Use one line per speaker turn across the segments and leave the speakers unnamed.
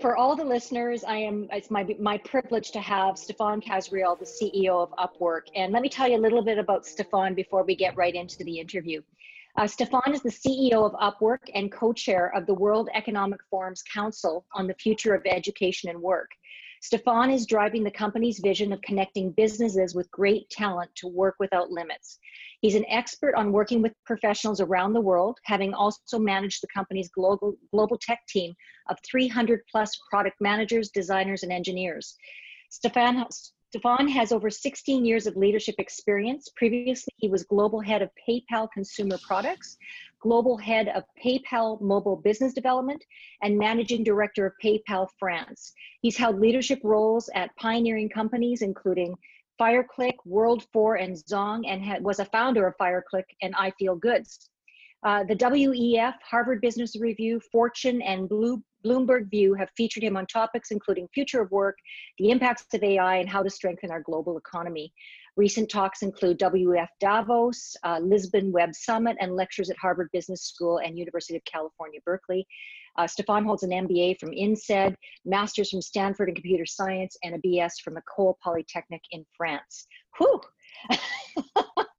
For all the listeners, I am it's my my privilege to have Stephane Kasriel, the CEO of Upwork. And let me tell you a little bit about Stephane before we get right into the interview. Uh, Stephane is the CEO of Upwork and co-chair of the World Economic Forum's Council on the Future of Education and Work. Stephane is driving the company's vision of connecting businesses with great talent to work without limits. He's an expert on working with professionals around the world, having also managed the company's global, global tech team of 300 plus product managers, designers, and engineers. Stephane, Stephane has over 16 years of leadership experience. Previously, he was global head of PayPal Consumer Products, global head of PayPal Mobile Business Development, and managing director of PayPal France. He's held leadership roles at pioneering companies including FireClick, World4, and Zong, and was a founder of FireClick and iFeelGoods. Uh, the WEF, Harvard Business Review, Fortune, and Blue, Bloomberg View have featured him on topics including future of work, the impacts of AI, and how to strengthen our global economy. Recent talks include WEF Davos, uh, Lisbon Web Summit, and lectures at Harvard Business School and University of California, Berkeley. Uh, Stephane holds an MBA from INSEAD, master's from Stanford in computer science, and a BS from Ecole Polytechnique in France. Whew!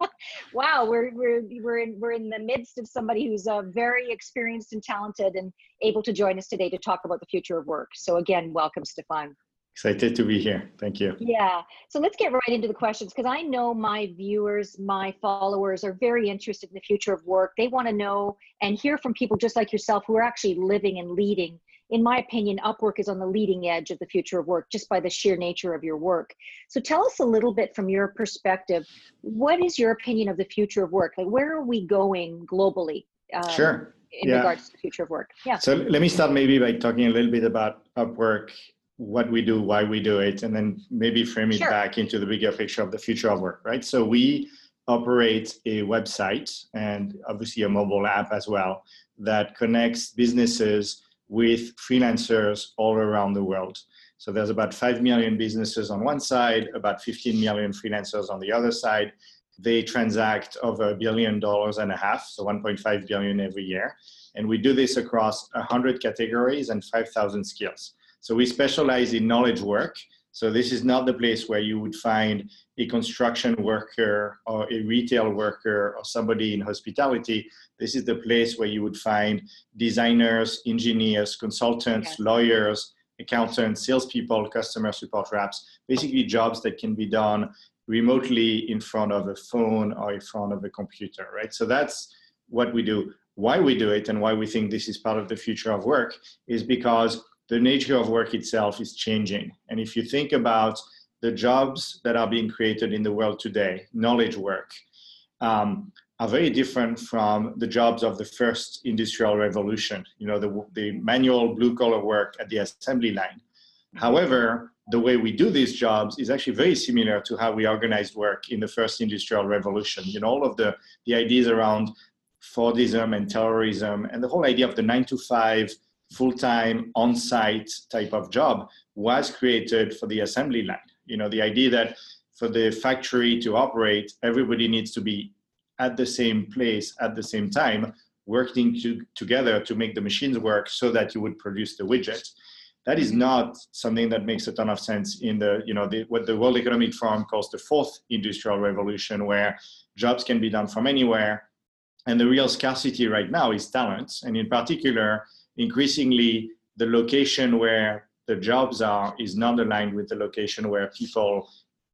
wow, we're, we're, we're, in, we're in the midst of somebody who's uh, very experienced and talented and able to join us today to talk about the future of work. So again, welcome, Stephane.
Excited to be here. Thank you.
Yeah. So let's get right into the questions because I know my viewers, my followers are very interested in the future of work. They want to know and hear from people just like yourself who are actually living and leading. In my opinion, Upwork is on the leading edge of the future of work just by the sheer nature of your work. So tell us a little bit from your perspective. What is your opinion of the future of work? Like, where are we going globally?
Um, sure.
In yeah. regards to the future of work.
Yeah. So let me start maybe by talking a little bit about Upwork what we do, why we do it, and then maybe frame it sure. back into the bigger picture of the future of work, right? So we operate a website and obviously a mobile app as well that connects businesses with freelancers all around the world. So there's about 5 million businesses on one side, about 15 million freelancers on the other side. They transact over a billion dollars and a half, so 1.5 billion every year. And we do this across 100 categories and 5,000 skills. So we specialize in knowledge work. So this is not the place where you would find a construction worker or a retail worker or somebody in hospitality. This is the place where you would find designers, engineers, consultants, yes. lawyers, accountants, salespeople, customer support reps, basically jobs that can be done remotely in front of a phone or in front of a computer, right? So that's what we do. Why we do it and why we think this is part of the future of work is because the nature of work itself is changing. And if you think about the jobs that are being created in the world today, knowledge work, um, are very different from the jobs of the first industrial revolution, you know, the, the manual blue collar work at the assembly line. However, the way we do these jobs is actually very similar to how we organized work in the first industrial revolution. You know, all of the, the ideas around Fordism and Taylorism and the whole idea of the nine to five full-time on-site type of job was created for the assembly line. You know, the idea that for the factory to operate, everybody needs to be at the same place at the same time, working to, together to make the machines work so that you would produce the widget. That is not something that makes a ton of sense in the, you know, the, what the World Economic Forum calls the fourth industrial revolution, where jobs can be done from anywhere. And the real scarcity right now is talent. And in particular, increasingly the location where the jobs are is not aligned with the location where people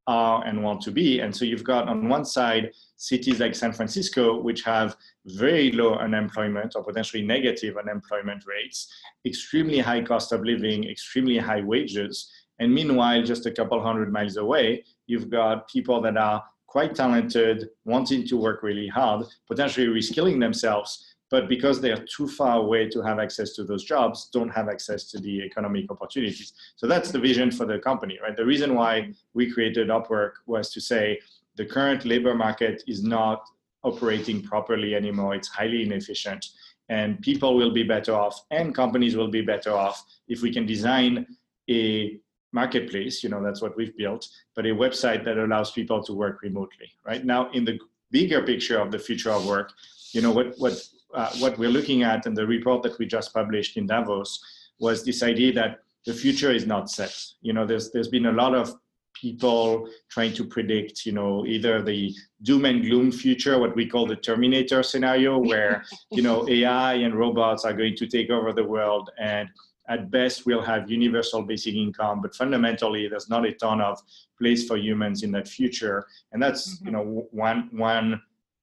are and want to be. And so you've got on one side cities like San Francisco, which have very low unemployment or potentially negative unemployment rates, extremely high cost of living, extremely high wages. And meanwhile, just a couple hundred miles away, you've got people that are quite talented, wanting to work really hard, potentially reskilling themselves, but because they are too far away to have access to those jobs, don't have access to the economic opportunities. So that's the vision for the company, right? The reason why we created Upwork was to say the current labor market is not operating properly anymore. It's highly inefficient and people will be better off and companies will be better off if we can design a marketplace, you know, that's what we've built, but a website that allows people to work remotely, right? Now, in the bigger picture of the future of work, you know, what, what uh, what we're looking at and the report that we just published in Davos was this idea that the future is not set. You know, there's there's been a lot of people trying to predict, you know, either the doom and gloom future, what we call the Terminator scenario, where you know AI and robots are going to take over the world, and at best we'll have universal basic income, but fundamentally there's not a ton of place for humans in that future, and that's mm-hmm. you know one one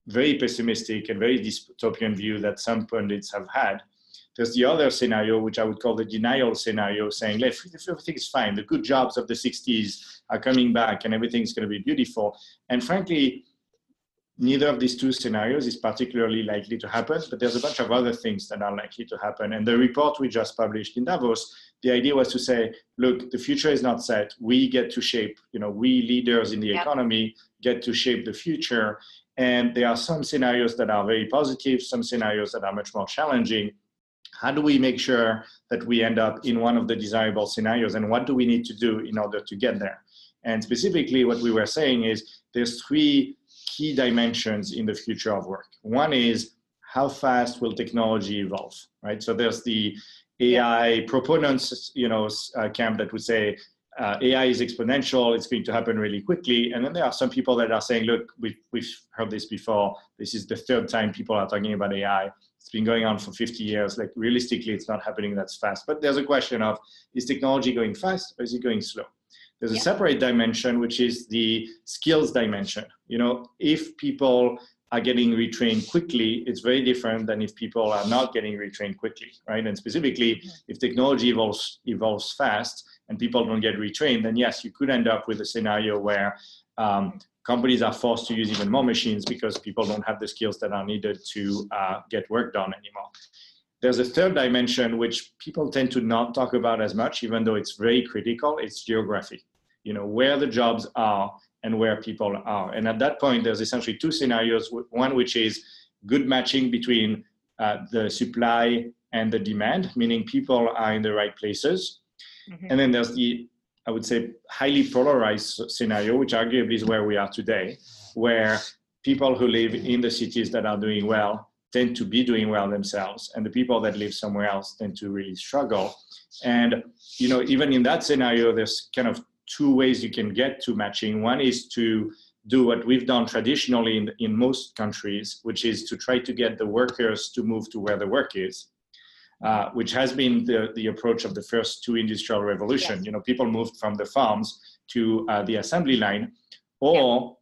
very pessimistic and very dystopian view that some pundits have had. There's the other scenario, which I would call the denial scenario, saying everything is fine, the good jobs of the 60s are coming back and everything's going to be beautiful. And frankly, neither of these two scenarios is particularly likely to happen, but there's a bunch of other things that are likely to happen. And the report we just published in Davos, the idea was to say, look, the future is not set. We get to shape, you know, we leaders in the yep. economy get to shape the future. And there are some scenarios that are very positive, some scenarios that are much more challenging. How do we make sure that we end up in one of the desirable scenarios and what do we need to do in order to get there? And specifically what we were saying is there's three key dimensions in the future of work. One is how fast will technology evolve right? So there's the ai proponents you know uh, camp that would say uh, AI is exponential, it's going to happen really quickly. And then there are some people that are saying, look, we've, we've heard this before. This is the third time people are talking about AI. It's been going on for 50 years. Like realistically, it's not happening that fast. But there's a question of is technology going fast or is it going slow? There's yeah. a separate dimension, which is the skills dimension. You know, if people are getting retrained quickly, it's very different than if people are not getting retrained quickly, right? And specifically, if technology evolves evolves fast and people don't get retrained, then yes, you could end up with a scenario where um, companies are forced to use even more machines because people don't have the skills that are needed to uh, get work done anymore. There's a third dimension which people tend to not talk about as much, even though it's very critical. It's geography. You know where the jobs are and where people are. And at that point, there's essentially two scenarios. One which is good matching between uh, the supply and the demand, meaning people are in the right places. Mm-hmm. And then there's the I would say, highly polarized scenario, which arguably is where we are today, where people who live in the cities that are doing well tend to be doing well themselves, and the people that live somewhere else tend to really struggle. And you know, even in that scenario, there's kind of two ways you can get to matching. One is to do what we've done traditionally in, in most countries, which is to try to get the workers to move to where the work is. Uh, which has been the, the approach of the first two industrial revolution. Yes. You know, people moved from the farms to uh, the assembly line, or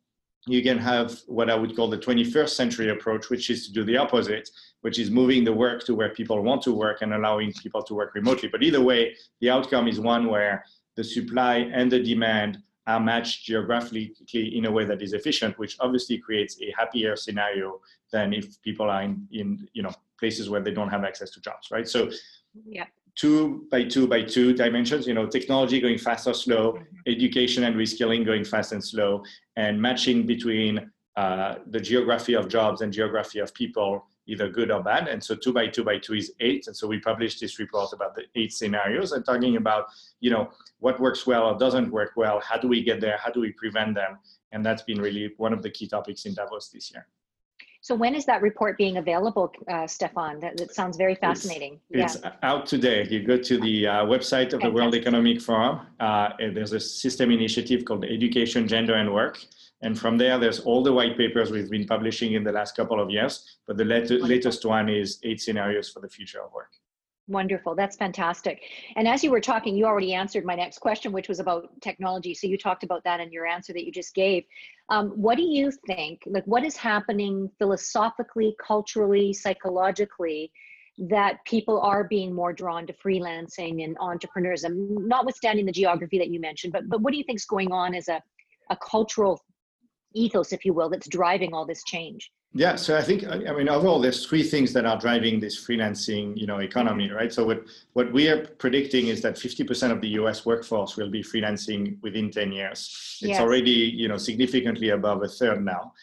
yeah. you can have what I would call the 21st century approach, which is to do the opposite, which is moving the work to where people want to work and allowing people to work remotely. But either way, the outcome is one where the supply and the demand are matched geographically in a way that is efficient, which obviously creates a happier scenario than if people are in, in you know places where they don't have access to jobs, right? So yeah. two by two by two dimensions, you know, technology going fast or slow, mm-hmm. education and reskilling going fast and slow, and matching between uh, the geography of jobs and geography of people either good or bad. And so two by two by two is eight. And so we published this report about the eight scenarios and talking about, you know, what works well or doesn't work well. How do we get there? How do we prevent them? And that's been really one of the key topics in Davos this year.
So when is that report being available, uh, Stephane? That, that, sounds very fascinating.
It's, yeah. it's out today. You go to the uh, website of the World Economic Forum. Uh, there's a system initiative called Education, Gender and Work. And from there, there's all the white papers we've been publishing in the last couple of years. But the lat- latest one is eight scenarios for the future of work.
Wonderful. That's fantastic. And as you were talking, you already answered my next question, which was about technology. So you talked about that in your answer that you just gave. Um, what do you think? Like, what is happening philosophically, culturally, psychologically that people are being more drawn to freelancing and entrepreneurship, notwithstanding the geography that you mentioned? But but what do you think is going on as a a cultural ethos, if you will, that's driving all this change?
Yeah, so I think I mean overall, there's three things that are driving this freelancing, you know, economy, right? So what what we are predicting is that 50% of the U.S. workforce will be freelancing within 10 years. It's yes. already, you know, significantly above a third now,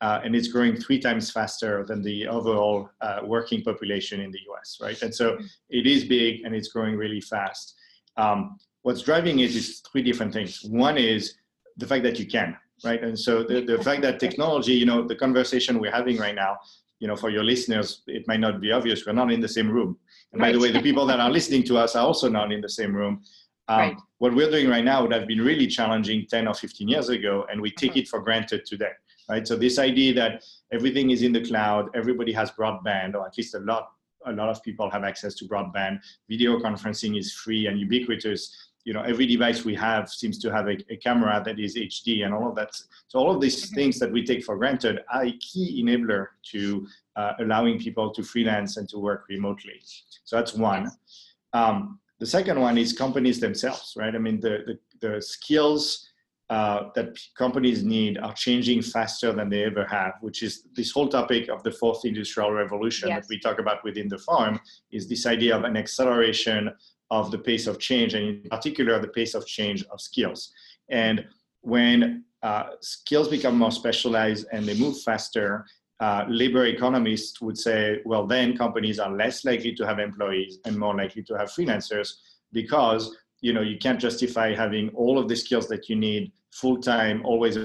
uh, and it's growing three times faster than the overall uh, working population in the U.S. Right, and so mm-hmm. it is big and it's growing really fast. Um, what's driving it is three different things. One is the fact that you can, right? And so the, the fact that technology, you know, the conversation we're having right now, you know, for your listeners, it might not be obvious. We're not in the same room. And right. by the way, the people that are listening to us are also not in the same room. Um, right. What we're doing right now would have been really challenging 10 or 15 years ago, and we take mm-hmm. it for granted today. Right. So this idea that everything is in the cloud, everybody has broadband, or at least a lot, a lot of people have access to broadband. Video conferencing is free and ubiquitous you know every device we have seems to have a, a, camera that is hd and all of that. So all of these mm-hmm. things that we take for granted are a key enabler to uh, allowing people to freelance and to work remotely. So that's one. Um, the second one is companies themselves right? I mean the the, the skills uh, that companies need are changing faster than they ever have, which is this whole topic of the fourth industrial revolution yes. that we talk about within the Forum, is this idea of an acceleration of the pace of change, and in particular, the pace of change of skills. And when uh, skills become more specialized and they move faster, uh, labor economists would say, well, then companies are less likely to have employees and more likely to have freelancers because you know you can't justify having all of the skills that you need full time, always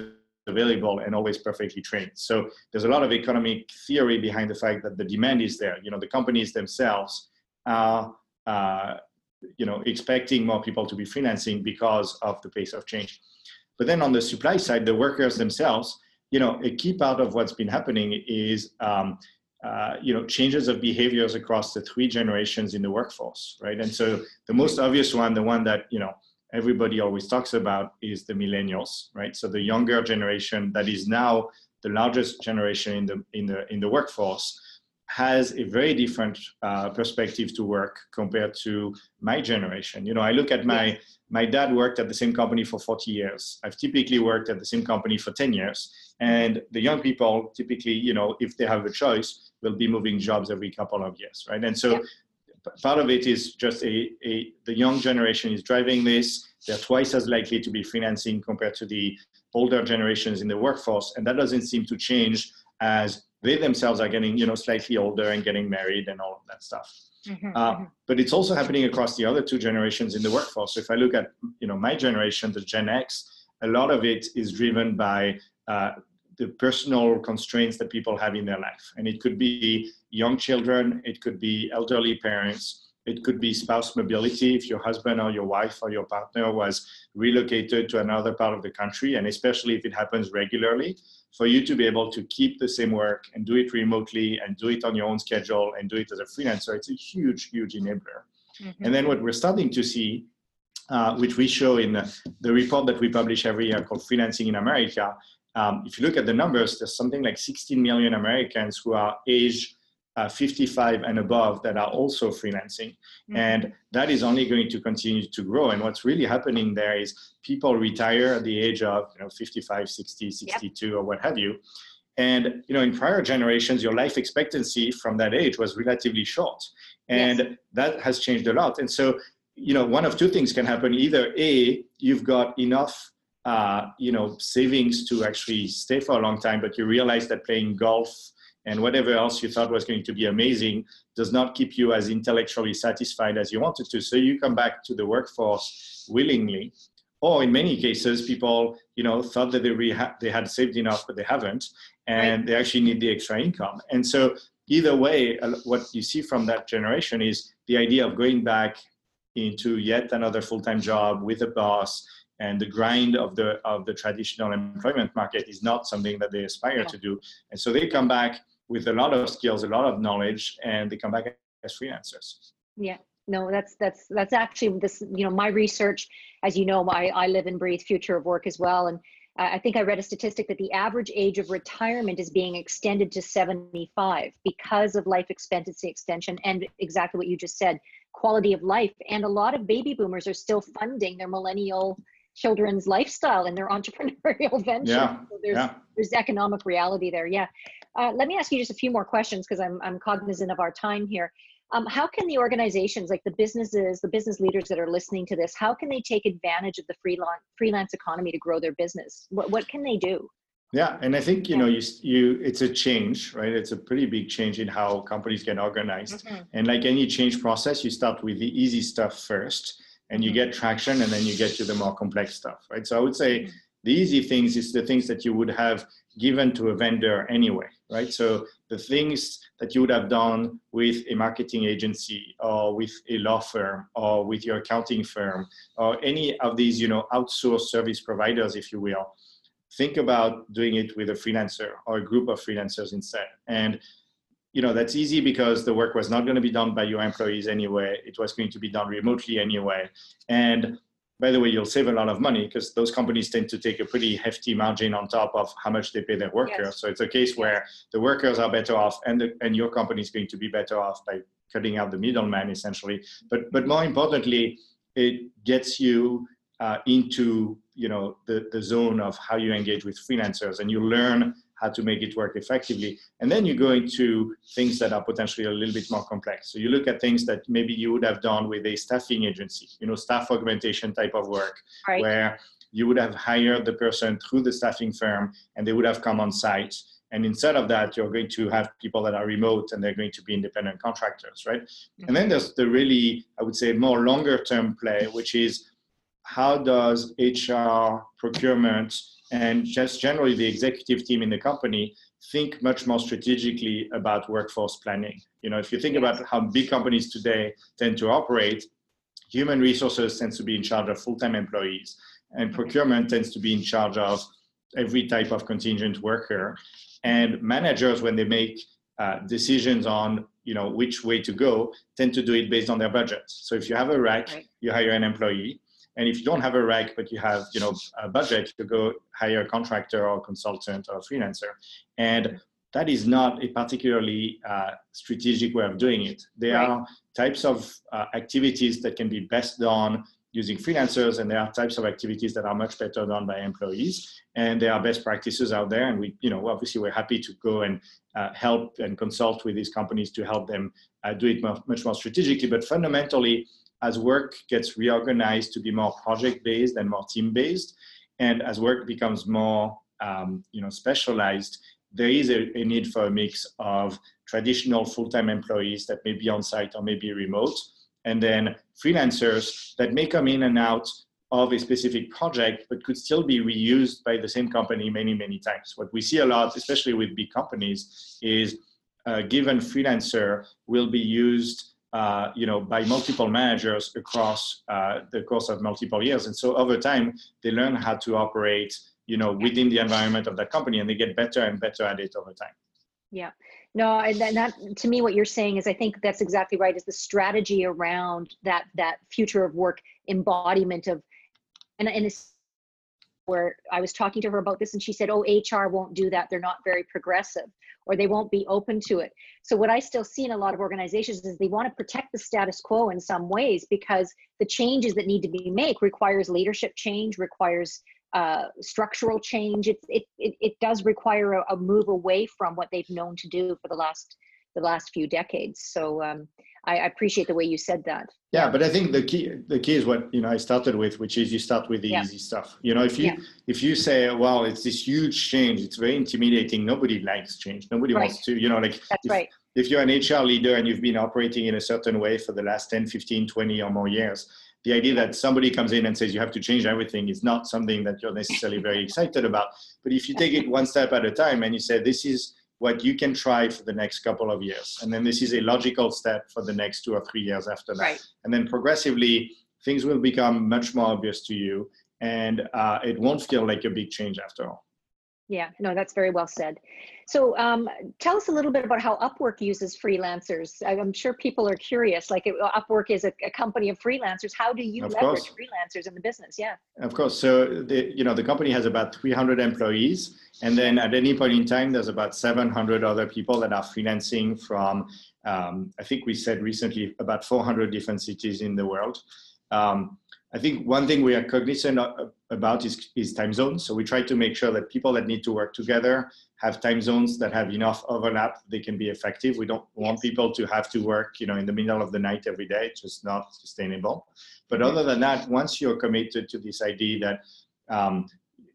available, and always perfectly trained. So there's a lot of economic theory behind the fact that the demand is there. You know, the companies themselves are uh, you know, expecting more people to be freelancing because of the pace of change. But then on the supply side, the workers themselves, you know, a key part of what's been happening is, um, uh, you know, changes of behaviors across the three generations in the workforce, right? And so the most obvious one, the one that, you know, everybody always talks about is the millennials, right? So the younger generation that is now the largest generation in the, in the, in the workforce has a very different uh, perspective to work compared to my generation. You know, I look at my my dad worked at the same company for 40 years. I've typically worked at the same company for 10 years, and the young people typically, you know, if they have a choice, will be moving jobs every couple of years, right? And so. Yeah. Part of it is just a, a the young generation is driving this. They're twice as likely to be freelancing compared to the older generations in the workforce, and that doesn't seem to change as they themselves are getting you know slightly older and getting married and all of that stuff. Mm-hmm, uh, mm-hmm. but it's also happening across the other two generations in the workforce. So if i look at you know my generation the gen x a lot of it is driven by uh, the personal constraints that people have in their life. And it could be young children it could be elderly parents it could be spouse mobility if your husband or your wife or your partner was relocated to another part of the country and especially if it happens regularly for you to be able to keep the same work and do it remotely and do it on your own schedule and do it as a freelancer, it's a huge, huge enabler. Mm-hmm. And then what we're starting to see, uh, which we show in the, the, report that we publish every year called Freelancing in America, um, if you look at the numbers, there's something like 16 million Americans who are age uh, 55 and above that are also freelancing. Mm-hmm. And that is only going to continue to grow. And what's really happening there is people retire at the age of you know 55, 60, 62, yep. or what have you. And you know, in prior generations, your life expectancy from that age was relatively short. And yes. that has changed a lot. And so, you know, one of two things can happen. Either A, you've got enough uh, you know, savings to actually stay for a long time, but you realize that playing golf and whatever else you thought was going to be amazing does not keep you as intellectually satisfied as you wanted to. So you come back to the workforce willingly. Or in many cases, people, you know, thought that they, reha- they had saved enough, but they haven't, and right. they actually need the extra income. And so either way, what you see from that generation is the idea of going back into yet another full-time job with a boss and the grind of the of the traditional employment market is not something that they aspire yeah. to do and so they come back with a lot of skills, a lot of knowledge, and they come back as freelancers.
Yeah, no, that's that's that's actually this. You know, my research, as you know, I I live and breathe future of work as well, and I think I read a statistic that the average age of retirement is being extended to 75 because of life expectancy extension and exactly what you just said, quality of life. And a lot of baby boomers are still funding their millennial children's lifestyle and their entrepreneurial venture.
Yeah,
so there's
yeah.
There's economic reality there. Yeah. Uh, let me ask you just a few more questions because I'm I'm cognizant of our time here. Um, how can the organizations, like the businesses, the business leaders that are listening to this, how can they take advantage of the freelance freelance economy to grow their business? What what can they do?
Yeah, and I think you know you you it's a change, right? It's a pretty big change in how companies get organized. Mm-hmm. And like any change process, you start with the easy stuff first and you get traction and then you get to the more complex stuff right so i would say the easy things is the things that you would have given to a vendor anyway right? So the things that you would have done with a marketing agency or with a law firm or with your accounting firm or any of these, you know, outsourced service providers, if you will, think about doing it with a freelancer or a group of freelancers instead. And you know that's easy because the work was not going to be done by your employees anyway. It was going to be done remotely anyway. And by the way, you'll save a lot of money because those companies tend to take a pretty hefty margin on top of how much they pay their workers. Yes. So it's a case where the workers are better off, and the, and your company is going to be better off by cutting out the middleman, essentially. But but more importantly, it gets you uh, into you know the the zone of how you engage with freelancers, and you learn how to make it work effectively. And then you go into things that are potentially a little bit more complex. So you look at things that maybe you would have done with a staffing agency, you know, staff augmentation type of work, right. where you would have hired the person through the staffing firm and they would have come on site. And instead of that, you're going to have people that are remote and they're going to be independent contractors, right? Mm-hmm. And then there's the really, I would say, more longer term play, which is how does HR, procurement, and just generally the executive team in the company think much more strategically about workforce planning. You know, if you think about how big companies today tend to operate, human resources tends to be in charge of full-time employees, and procurement tends to be in charge of every type of contingent worker. And managers, when they make uh, decisions on you know which way to go, tend to do it based on their budget. So if you have a rec, right. you hire an employee. And if you don't have a rec, but you have, you know, a budget, you go hire a contractor or a consultant or freelancer. And that is not a particularly uh, strategic way of doing it. There right. are types of uh, activities that can be best done using freelancers, and there are types of activities that are much better done by employees. And there are best practices out there, and we, you know, obviously we're happy to go and uh, help and consult with these companies to help them uh, do it much more strategically. But fundamentally, as work gets reorganized to be more project-based and more team-based, and as work becomes more um, you know, specialized, there is a, a, need for a mix of traditional full-time employees that may be on site or may be remote, and then freelancers that may come in and out of a specific project, but could still be reused by the same company many, many times. What we see a lot, especially with big companies, is a given freelancer will be used uh, you know, by multiple managers across uh, the course of multiple years. And so over time, they learn how to operate, you know, within the environment of that company, and they get better and better at it over time.
Yeah. No, and that to me, what you're saying is, I think that's exactly right. Is the strategy around that that future of work embodiment of, and and where I was talking to her about this and she said, oh, HR won't do that. They're not very progressive or they won't be open to it. So what I still see in a lot of organizations is they want to protect the status quo in some ways because the changes that need to be made requires leadership change, requires uh, structural change. It, it, it, it does require a, a move away from what they've known to do for the last the last few decades. So um, I, I, appreciate the way you said that.
Yeah, but I think the key the key is what you know I started with, which is you start with the yeah. easy stuff. You know, if you yeah. if you say, well, it's this huge change, it's very intimidating. Nobody likes change. Nobody right. wants to. You know, like
that's
if,
right.
If you're an HR leader and you've been operating in a certain way for the last 10, 15, 20 or more years, the idea that somebody comes in and says you have to change everything is not something that you're necessarily very excited about. But if you take it one step at a time and you say this is what you can try for the next couple of years. And then this is a logical step for the next two or three years after that. Right. And then progressively, things will become much more obvious to you and uh, it won't feel like a big change after all.
Yeah, no, that's very well said. So um, tell us a little bit about how Upwork uses freelancers. I'm sure people are curious. Like Upwork is a, a company of freelancers. How do you of leverage course. freelancers in the business? Yeah.
Of course. So the, you know the company has about 300 employees, and then at any point in time, there's about 700 other people that are freelancing from. Um, I think we said recently about 400 different cities in the world. Um, I think one thing we are cognizant about is, is time zones. So we try to make sure that people that need to work together have time zones that have enough overlap they can be effective. We don't want people to have to work, you know, in the middle of the night every day. It's just not sustainable. But other than that, once you're committed to this idea that um,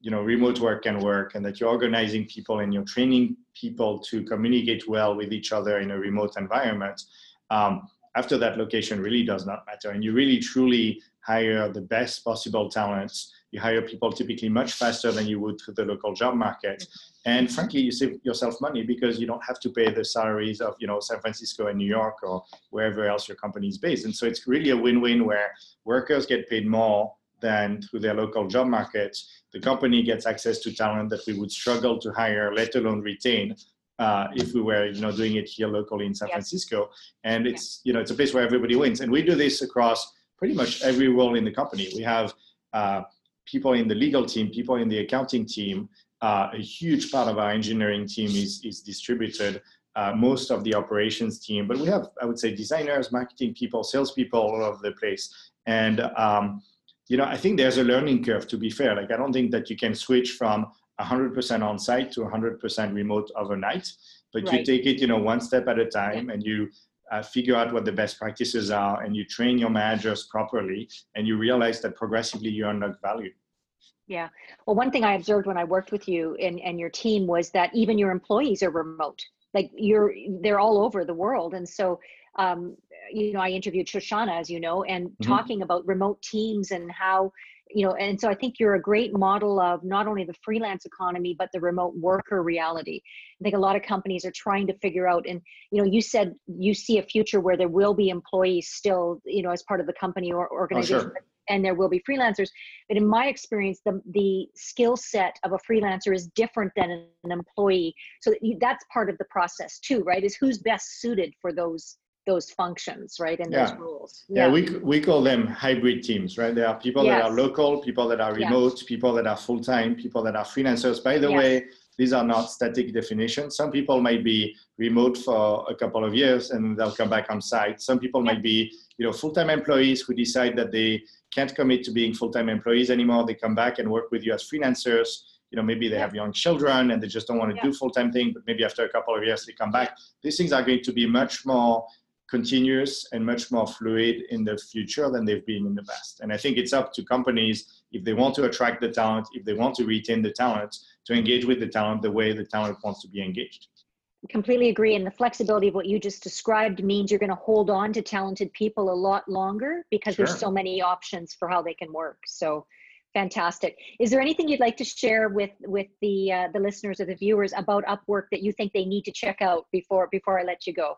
you know remote work can work and that you're organizing people and you're training people to communicate well with each other in a remote environment um, after that location really does not matter and you really truly hire the best possible talents You hire people typically much faster than you would through the local job market. And frankly, you save yourself money because you don't have to pay the salaries of, you know, San Francisco and New York or wherever else your company is based. And so it's really a win-win where workers get paid more than through their local job markets. The company gets access to talent that we would struggle to hire, let alone retain, uh, if we were you know doing it here locally in San yes. Francisco. And it's you know it's a place where everybody wins. And we do this across pretty much every role in the company. We have uh, people in the legal team, people in the accounting team. Uh, a huge part of our engineering team is is distributed. Uh, most of the operations team, but we have, I would say, designers, marketing people, salespeople all over the place. And um, you know, I think there's a learning curve. To be fair, like I don't think that you can switch from 100% on site to 100% remote overnight, but right. you take it, you know, one step at a time yeah. and you uh, figure out what the best practices are and you train your managers properly and you realize that progressively you unlock value.
Yeah. Well, one thing I observed when I worked with you and, and your team was that even your employees are remote. Like you're, they're all over the world. And so, um, you know, I interviewed Shoshana, as you know, and mm-hmm. talking about remote teams and how you know and so i think you're a great model of not only the freelance economy but the remote worker reality. I think a lot of companies are trying to figure out and you know you said you see a future where there will be employees still you know as part of the company or organization oh, sure. and there will be freelancers. But in my experience the the skill set of a freelancer is different than an employee. So that's part of the process too right is who's best suited for those those functions, right, and yeah. those rules.
Yeah. yeah, we, we call them hybrid teams, right? There are people yes. that are local, people that are remote, yes. people that are full-time, people that are freelancers. By the yes. way, these are not static definitions. Some people might be remote for a couple of years and they'll come back on site. Some people might be, you know, full-time employees who decide that they can't commit to being full-time employees anymore. They come back and work with you as freelancers. You know, maybe they have young children and they just don't want to do full-time thing, but maybe after a couple of years they come back. These things are going to be much more continuous and much more fluid in the future than they've been in the past. And I think it's up to companies if they want to attract the talent, if they want to retain the talent, to engage with the talent the way the talent wants to be engaged.
Completely agree. And the flexibility of what you just described means you're going to hold on to talented people a lot longer because sure. there's so many options for how they can work. So fantastic. Is there anything you'd like to share with with the uh, the listeners or the viewers about Upwork that you think they need to check out before before I let you go?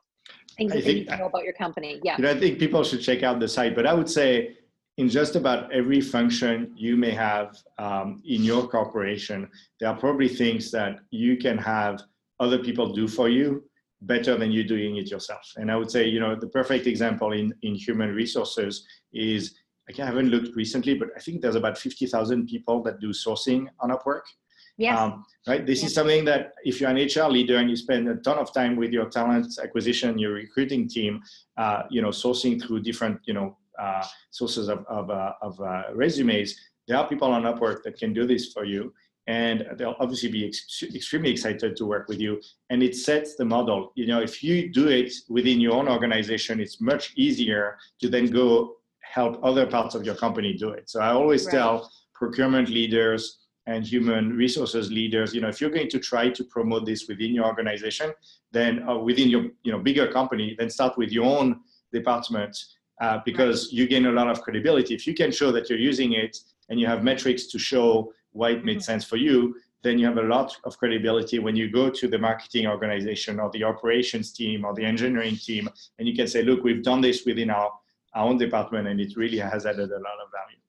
Things that think, you know about your company. Yeah.
You know, I think people should check out the site, but I would say in just about every function you may have um, in your corporation, there are probably things that you can have other people do for you better than you doing it yourself. And I would say, you know, the perfect example in, in human resources is, I haven't looked recently, but I think there's about 50,000 people that do sourcing on Upwork.
Yes. Um,
right. This is something that if you're an HR leader and you spend a ton of time with your talent acquisition, your recruiting team, uh, you know, sourcing through different, you know, uh, sources of, of, uh, of uh, resumes, there are people on Upwork that can do this for you. And they'll obviously be ex- extremely excited to work with you. And it sets the model. You know, if you do it within your own organization, it's much easier to then go help other parts of your company do it. So I always right. tell procurement leaders, and human resources leaders you know if you're going to try to promote this within your organization then uh, within your you know bigger company then start with your own department uh, because right. you gain a lot of credibility if you can show that you're using it and you have metrics to show why it made mm-hmm. sense for you then you have a lot of credibility when you go to the marketing organization or the operations team or the engineering team and you can say look we've done this within our, our own department and it really has added a lot of value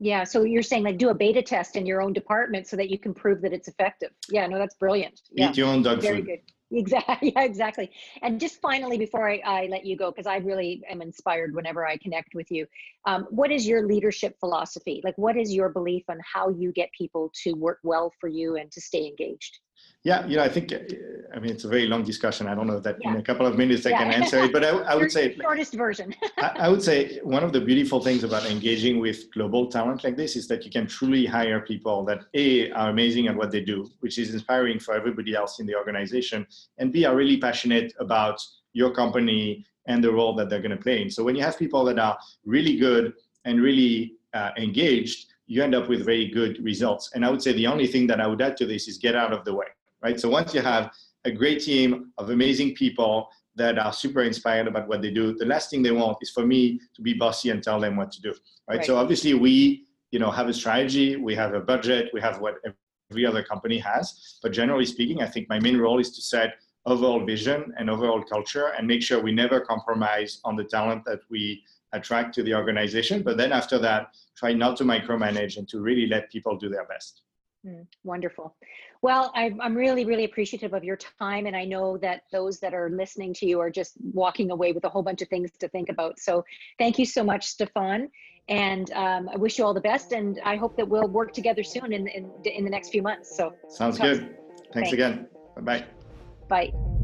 yeah, so you're saying like do a beta test in your own department so that you can prove that it's effective. Yeah, no, that's brilliant. Yeah,
Eat your own dog
Very
food.
good. Exactly. Yeah, exactly. And just finally, before I, I let you go, because I really am inspired whenever I connect with you. Um, what is your leadership philosophy? Like, what is your belief on how you get people to work well for you and to stay engaged?
Yeah, you know, I think, I mean, it's a very long discussion. I don't know that yeah. in a couple of minutes I yeah. can answer it, but I, I would say
shortest version.
I, I, would say one of the beautiful things about engaging with global talent like this is that you can truly hire people that A are amazing at what they do, which is inspiring for everybody else in the organization, and B are really passionate about your company and the role that they're going to play in. So when you have people that are really good and really uh, engaged, you end up with very good results. And I would say the only thing that I would add to this is get out of the way right? So once you have a great team of amazing people that are super inspired about what they do, the last thing they want is for me to be bossy and tell them what to do, right? right. So obviously we you know have a strategy, we have a budget, we have what every other company has. But generally speaking, I think my main role is to set overall vision and overall culture and make sure we never compromise on the talent that we attract to the organization. But then after that, try not to micromanage and to really let people do their best.
Mm, wonderful. Well, I'm, I'm really, really appreciative of your time. And I know that those that are listening to you are just walking away with a whole bunch of things to think about. So thank you so much, Stephane. And um, I wish you all the best. And I hope that we'll work together soon in, in, in the next few months. So
sounds good. Thanks, Thanks. again. Bye-bye.
Bye.